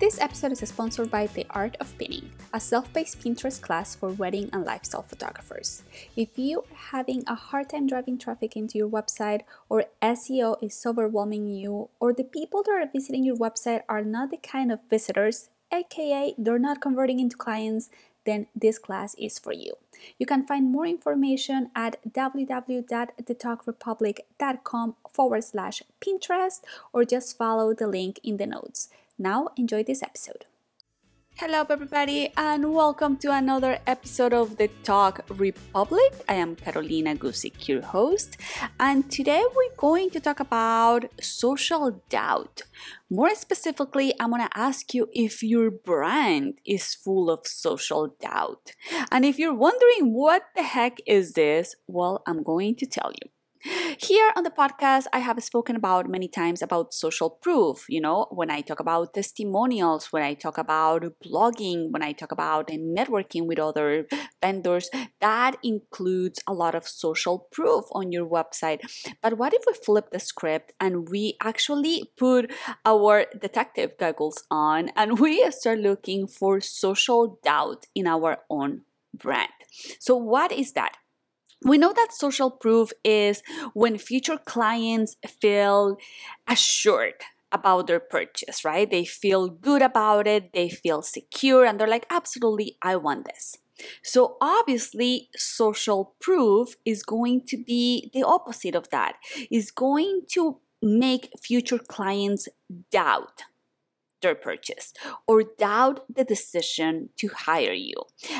This episode is sponsored by The Art of Pinning, a self paced Pinterest class for wedding and lifestyle photographers. If you are having a hard time driving traffic into your website, or SEO is overwhelming you, or the people that are visiting your website are not the kind of visitors, aka they're not converting into clients, then this class is for you. You can find more information at www.thetogrepublic.com forward slash Pinterest or just follow the link in the notes. Now, enjoy this episode. Hello, everybody, and welcome to another episode of the Tog Republic. I am Carolina Guzik, your host, and today we're going to talk about social doubt. More specifically, I'm going to ask you if your brand is full of social doubt. And if you're wondering what the heck is this, well, I'm going to tell you. Here on the podcast, I have spoken about many times about social proof. You know, when I talk about testimonials, when I talk about blogging, when I talk about networking with other vendors, that includes a lot of social proof on your website. But what if we flip the script and we actually put our detective goggles on and we start looking for social doubt in our own brand? So, what is that? We know that social proof is when future clients feel assured about their purchase, right? They feel good about it, they feel secure, and they're like, absolutely, I want this. So, obviously, social proof is going to be the opposite of that, is going to make future clients doubt their purchase or doubt the decision to hire you.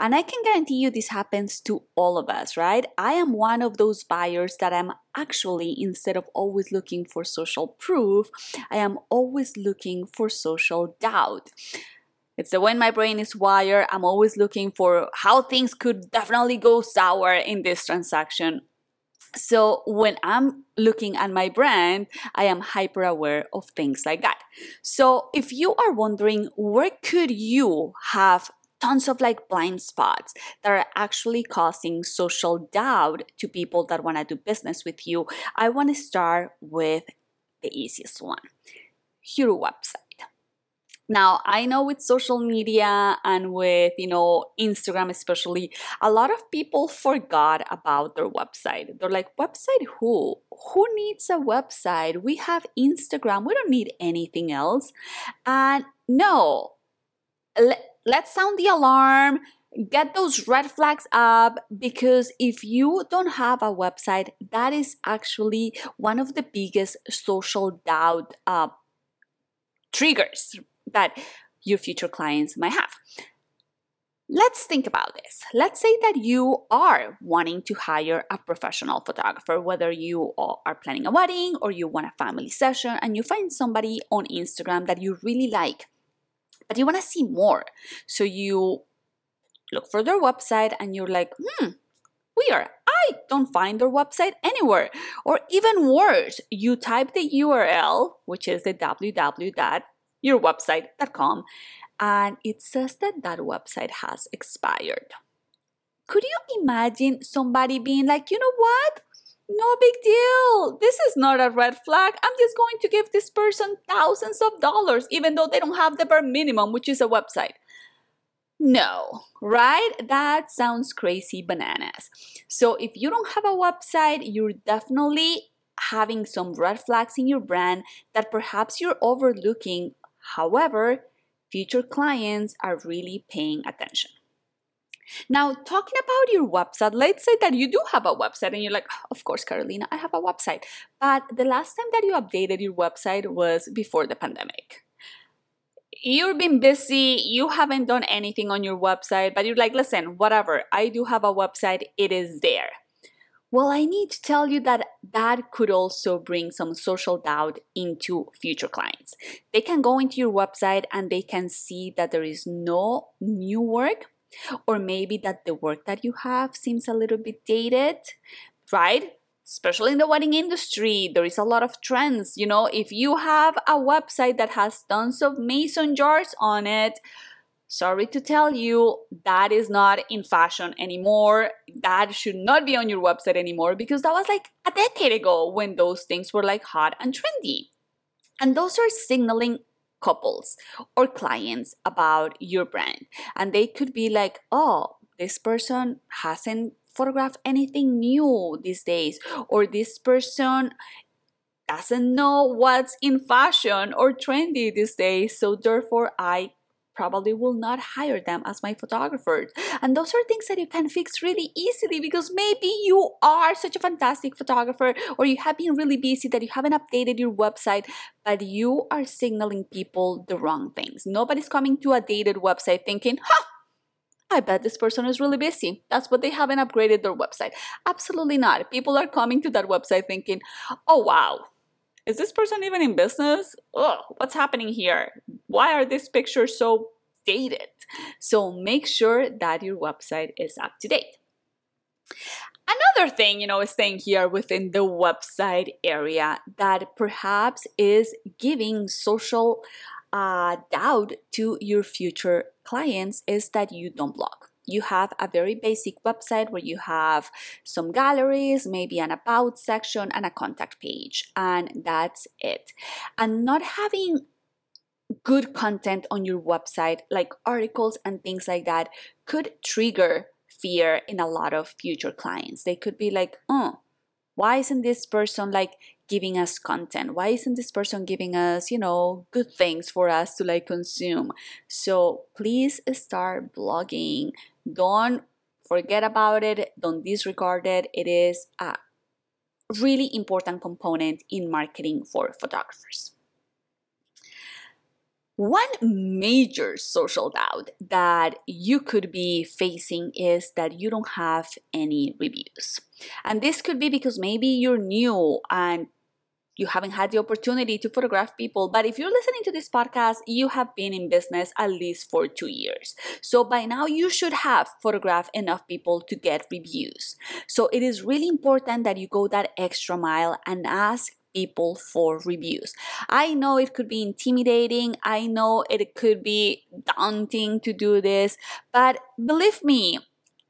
And I can guarantee you this happens to all of us, right? I am one of those buyers that I'm actually, instead of always looking for social proof, I am always looking for social doubt. It's the way my brain is wired. I'm always looking for how things could definitely go sour in this transaction so when I'm looking at my brand, I am hyper aware of things like that. So if you are wondering where could you have tons of like blind spots that are actually causing social doubt to people that want to do business with you, I want to start with the easiest one. Your website. Now, I know with social media and with, you know, Instagram especially, a lot of people forgot about their website. They're like, website who? Who needs a website? We have Instagram. We don't need anything else. And no, let, let's sound the alarm get those red flags up because if you don't have a website, that is actually one of the biggest social doubt uh, triggers that your future clients might have. Let's think about this. Let's say that you are wanting to hire a professional photographer, whether you are planning a wedding or you want a family session, and you find somebody on Instagram that you really like, but you want to see more. So you look for their website and you're like, hmm, weird. I don't find their website anywhere. Or even worse, you type the URL, which is the www yourwebsite.com, and it says that that website has expired. Could you imagine somebody being like, you know what? No big deal. This is not a red flag. I'm just going to give this person thousands of dollars, even though they don't have the bare minimum, which is a website. No, right? That sounds crazy bananas. So, if you don't have a website, you're definitely having some red flags in your brand that perhaps you're overlooking However, future clients are really paying attention. Now, talking about your website, let's say that you do have a website and you're like, of course, Carolina, I have a website. But the last time that you updated your website was before the pandemic. You've been busy, you haven't done anything on your website, but you're like, listen, whatever, I do have a website, it is there. Well, I need to tell you that that could also bring some social doubt into future clients. They can go into your website and they can see that there is no new work, or maybe that the work that you have seems a little bit dated, right? Especially in the wedding industry, there is a lot of trends. You know, if you have a website that has tons of mason jars on it, Sorry to tell you, that is not in fashion anymore. That should not be on your website anymore because that was like a decade ago when those things were like hot and trendy. And those are signaling couples or clients about your brand. And they could be like, oh, this person hasn't photographed anything new these days, or this person doesn't know what's in fashion or trendy these days. So therefore, I probably will not hire them as my photographer. And those are things that you can fix really easily because maybe you are such a fantastic photographer or you have been really busy that you haven't updated your website, but you are signaling people the wrong things. Nobody's coming to a dated website thinking, huh, I bet this person is really busy. That's what they haven't upgraded their website. Absolutely not. People are coming to that website thinking, oh wow, is this person even in business? Ugh, what's happening here? Why are these pictures so dated? So make sure that your website is up to date. Another thing, you know, is staying here within the website area that perhaps is giving social uh, doubt to your future clients is that you don't blog you have a very basic website where you have some galleries, maybe an about section, and a contact page, and that's it. And not having good content on your website, like articles and things like that, could trigger fear in a lot of future clients. They could be like, oh, why isn't this person like giving us content? Why isn't this person giving us, you know, good things for us to like consume? So please start blogging, don't forget about it, don't disregard it. It is a really important component in marketing for photographers. One major social doubt that you could be facing is that you don't have any reviews. And this could be because maybe you're new and you haven't had the opportunity to photograph people. But if you're listening to this podcast, you have been in business at least for two years. So by now, you should have photographed enough people to get reviews. So it is really important that you go that extra mile and ask people for reviews. I know it could be intimidating. I know it could be daunting to do this, but believe me,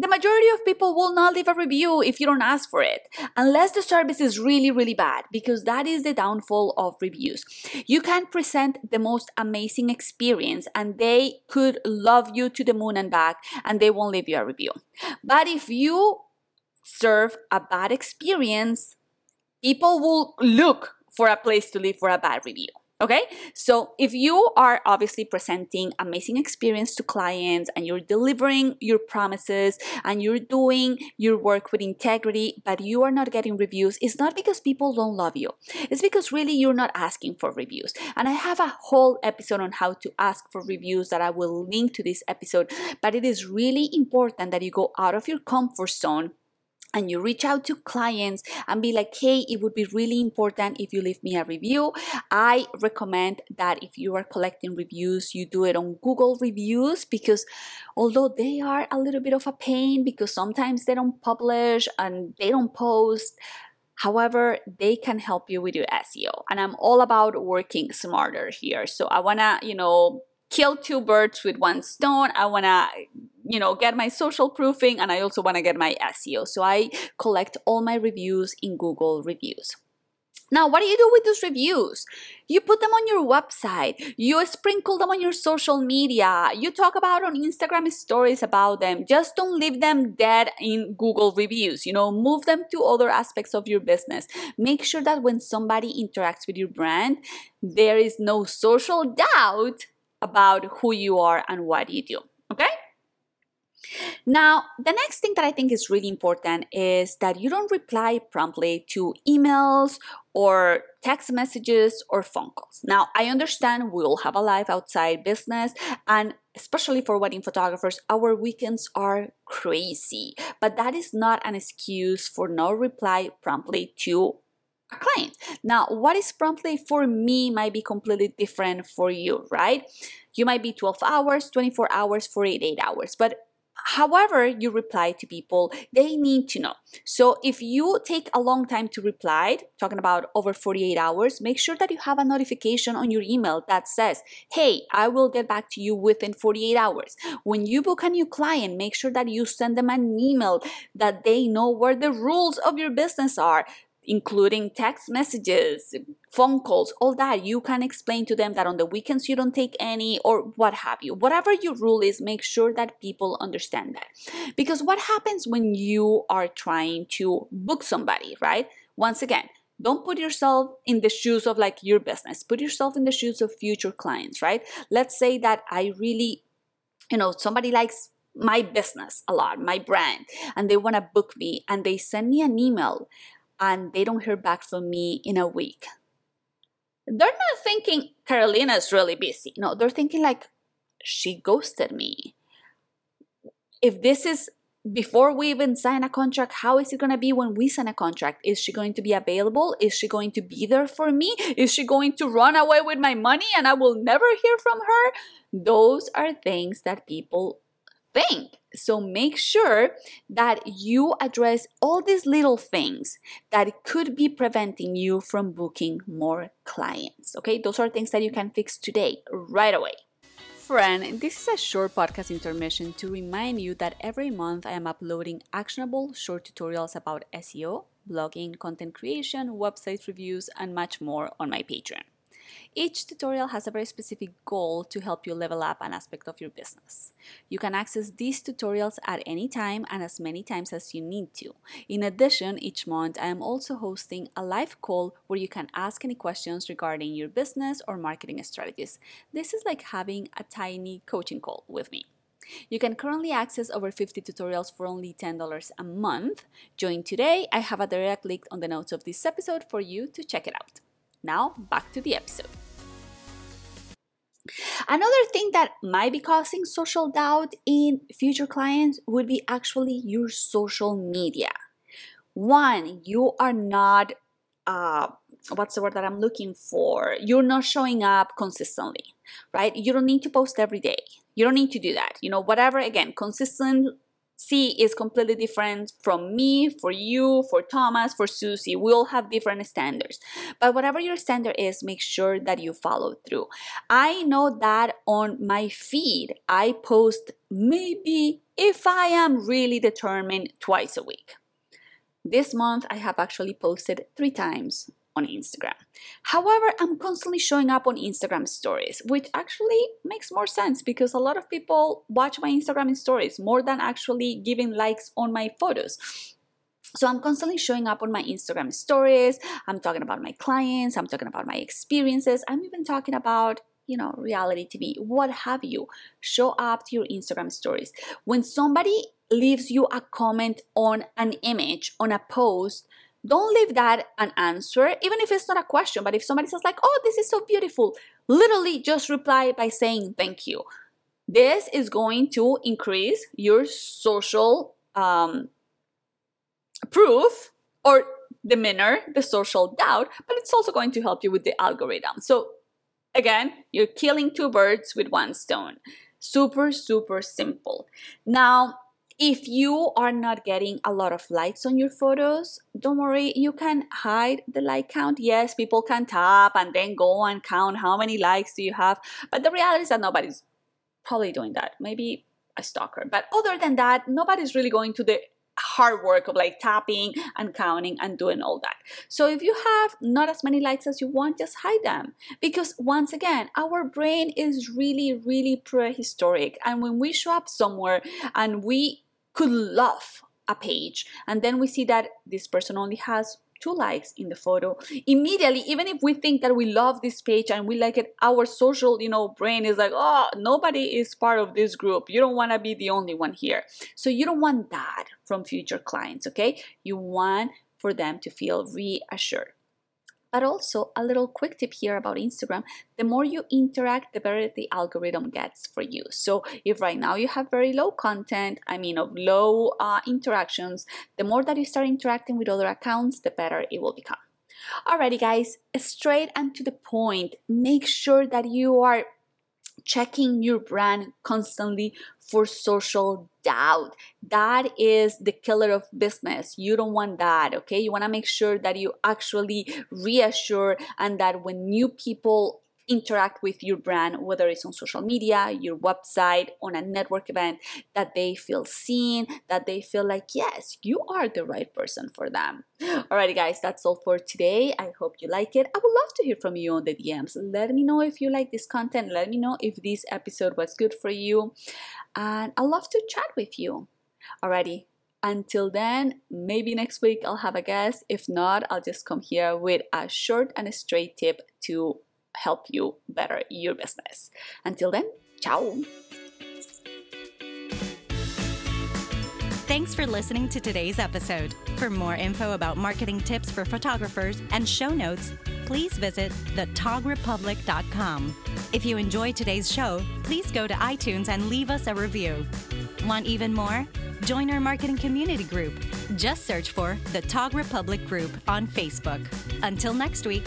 the majority of people will not leave a review if you don't ask for it, unless the service is really, really bad, because that is the downfall of reviews. You can present the most amazing experience and they could love you to the moon and back and they won't leave you a review. But if you serve a bad experience, people will look for a place to live for a bad review. Okay, so if you are obviously presenting amazing experience to clients and you're delivering your promises and you're doing your work with integrity, but you are not getting reviews, it's not because people don't love you. It's because really you're not asking for reviews. And I have a whole episode on how to ask for reviews that I will link to this episode, but it is really important that you go out of your comfort zone and you reach out to clients and be like, hey, it would be really important if you leave me a review. I recommend that if you are collecting reviews, you do it on Google reviews because although they are a little bit of a pain because sometimes they don't publish and they don't post. However, they can help you with your SEO. And I'm all about working smarter here. So I wanna, you know, kill two birds with one stone. I want to, you know, get my social proofing and I also want to get my SEO. So I collect all my reviews in Google Reviews. Now, what do you do with those reviews? You put them on your website, you sprinkle them on your social media, you talk about on Instagram stories about them. Just don't leave them dead in Google reviews. You know, move them to other aspects of your business. Make sure that when somebody interacts with your brand, there is no social doubt about who you are and what you do. Okay? Now, the next thing that I think is really important is that you don't reply promptly to emails or text messages or phone calls. Now, I understand we all have a life outside business, and especially for wedding photographers, our weekends are crazy. But that is not an excuse for no reply promptly to a client. Now, what is promptly for me might be completely different for you, right? You might be 12 hours, 24 hours, 48 hours, but however you reply to people they need to know so if you take a long time to reply talking about over 48 hours make sure that you have a notification on your email that says hey i will get back to you within 48 hours when you book a new client make sure that you send them an email that they know where the rules of your business are including text messages, phone calls, all that. You can explain to them that on the weekends you don't take any or what have you. Whatever your rule is, make sure that people understand that. Because what happens when you are trying to book somebody, right? Once again, don't put yourself in the shoes of like your business. Put yourself in the shoes of future clients, right? Let's say that I really, you know, somebody likes my business a lot, my brand, and they want to book me and they send me an email and they don't hear back from me in a week. They're not thinking Carolina is really busy. No, they're thinking like she ghosted me. If this is before we even sign a contract, how is it going to be when we sign a contract? Is she going to be available? Is she going to be there for me? Is she going to run away with my money and I will never hear from her? Those are things that people think. So make sure that you address all these little things that could be preventing you from booking more clients. Okay, those are things that you can fix today, right away. Friend, this is a short podcast intermission to remind you that every month I am uploading actionable short tutorials about SEO, blogging, content creation, website reviews, and much more on my Patreon. Each tutorial has a very specific goal to help you level up an aspect of your business. You can access these tutorials at any time and as many times as you need to. In addition, each month I am also hosting a live call where you can ask any questions regarding your business or marketing strategies. This is like having a tiny coaching call with me. You can currently access over 50 tutorials for only $10 a month. Join today. I have a direct link on the notes of this episode for you to check it out. Now, back to the episode. Another thing that might be causing social doubt in future clients would be actually your social media. One, you are not, uh, what's the word that I'm looking for? You're not showing up consistently, right? You don't need to post every day. You don't need to do that. You know, whatever, again, consistent C is completely different from me, for you, for Thomas, for Susie. We all have different standards. But whatever your standard is, make sure that you follow through. I know that on my feed, I post maybe if I am really determined twice a week. This month, I have actually posted three times on Instagram. However, I'm constantly showing up on Instagram stories, which actually makes more sense because a lot of people watch my Instagram stories more than actually giving likes on my photos. So I'm constantly showing up on my Instagram stories. I'm talking about my clients, I'm talking about my experiences. I'm even talking about you know, reality TV, what have you. Show up to your Instagram stories. When somebody leaves you a comment on an image, on a post, don't leave that an answer, even if it's not a question. But if somebody says, like, oh, this is so beautiful, literally just reply by saying thank you. This is going to increase your social um, proof or demeanor, the social doubt, but it's also going to help you with the algorithm. So, again, you're killing two birds with one stone. Super, super simple. Now, if you are not getting a lot of likes on your photos, don't worry, you can hide the like count. Yes, people can tap and then go and count how many likes do you have, but the reality is that nobody's probably doing that. Maybe a stalker. But other than that, nobody's really going to the hard work of like tapping and counting and doing all that. So if you have not as many likes as you want, just hide them. Because once again, our brain is really, really prehistoric. And when we show up somewhere and we could love a page. And then we see that this person only has two likes in the photo. Immediately even if we think that we love this page and we like it our social you know brain is like oh nobody is part of this group. You don't want to be the only one here. So you don't want that from future clients okay? You want for them to feel reassured But also, a little quick tip here about Instagram the more you interact, the better the algorithm gets for you. So, if right now you have very low content, I mean, of low uh, interactions, the more that you start interacting with other accounts, the better it will become. Alrighty, guys, straight and to the point. Make sure that you are checking your brand constantly for social doubt. That is the killer of business. You don't want that, okay? You want to make sure that you actually reassure and that when new people interact with your brand, whether it's on social media, your website, on a network event, that they feel seen, that they feel like, yes, you are the right person for them. Alrighty, guys, that's all for today. I hope you like it. I would love to hear from you on the DMs. Let me know if you like this content. Let me know if this episode was good for you. And i love to chat with you. Alrighty, until then, maybe next week I'll have a guest. If not, I'll just come here with a short and a straight tip to help you better your business. Until then, ciao. Thanks for listening to today's episode. For more info about marketing tips for photographers and show notes, please visit thetogrepublic.com. If you enjoyed today's show, please go to iTunes and leave us a review. Want even more? Join our marketing community group. Just search for the Tog Republic Group on Facebook. Until next week.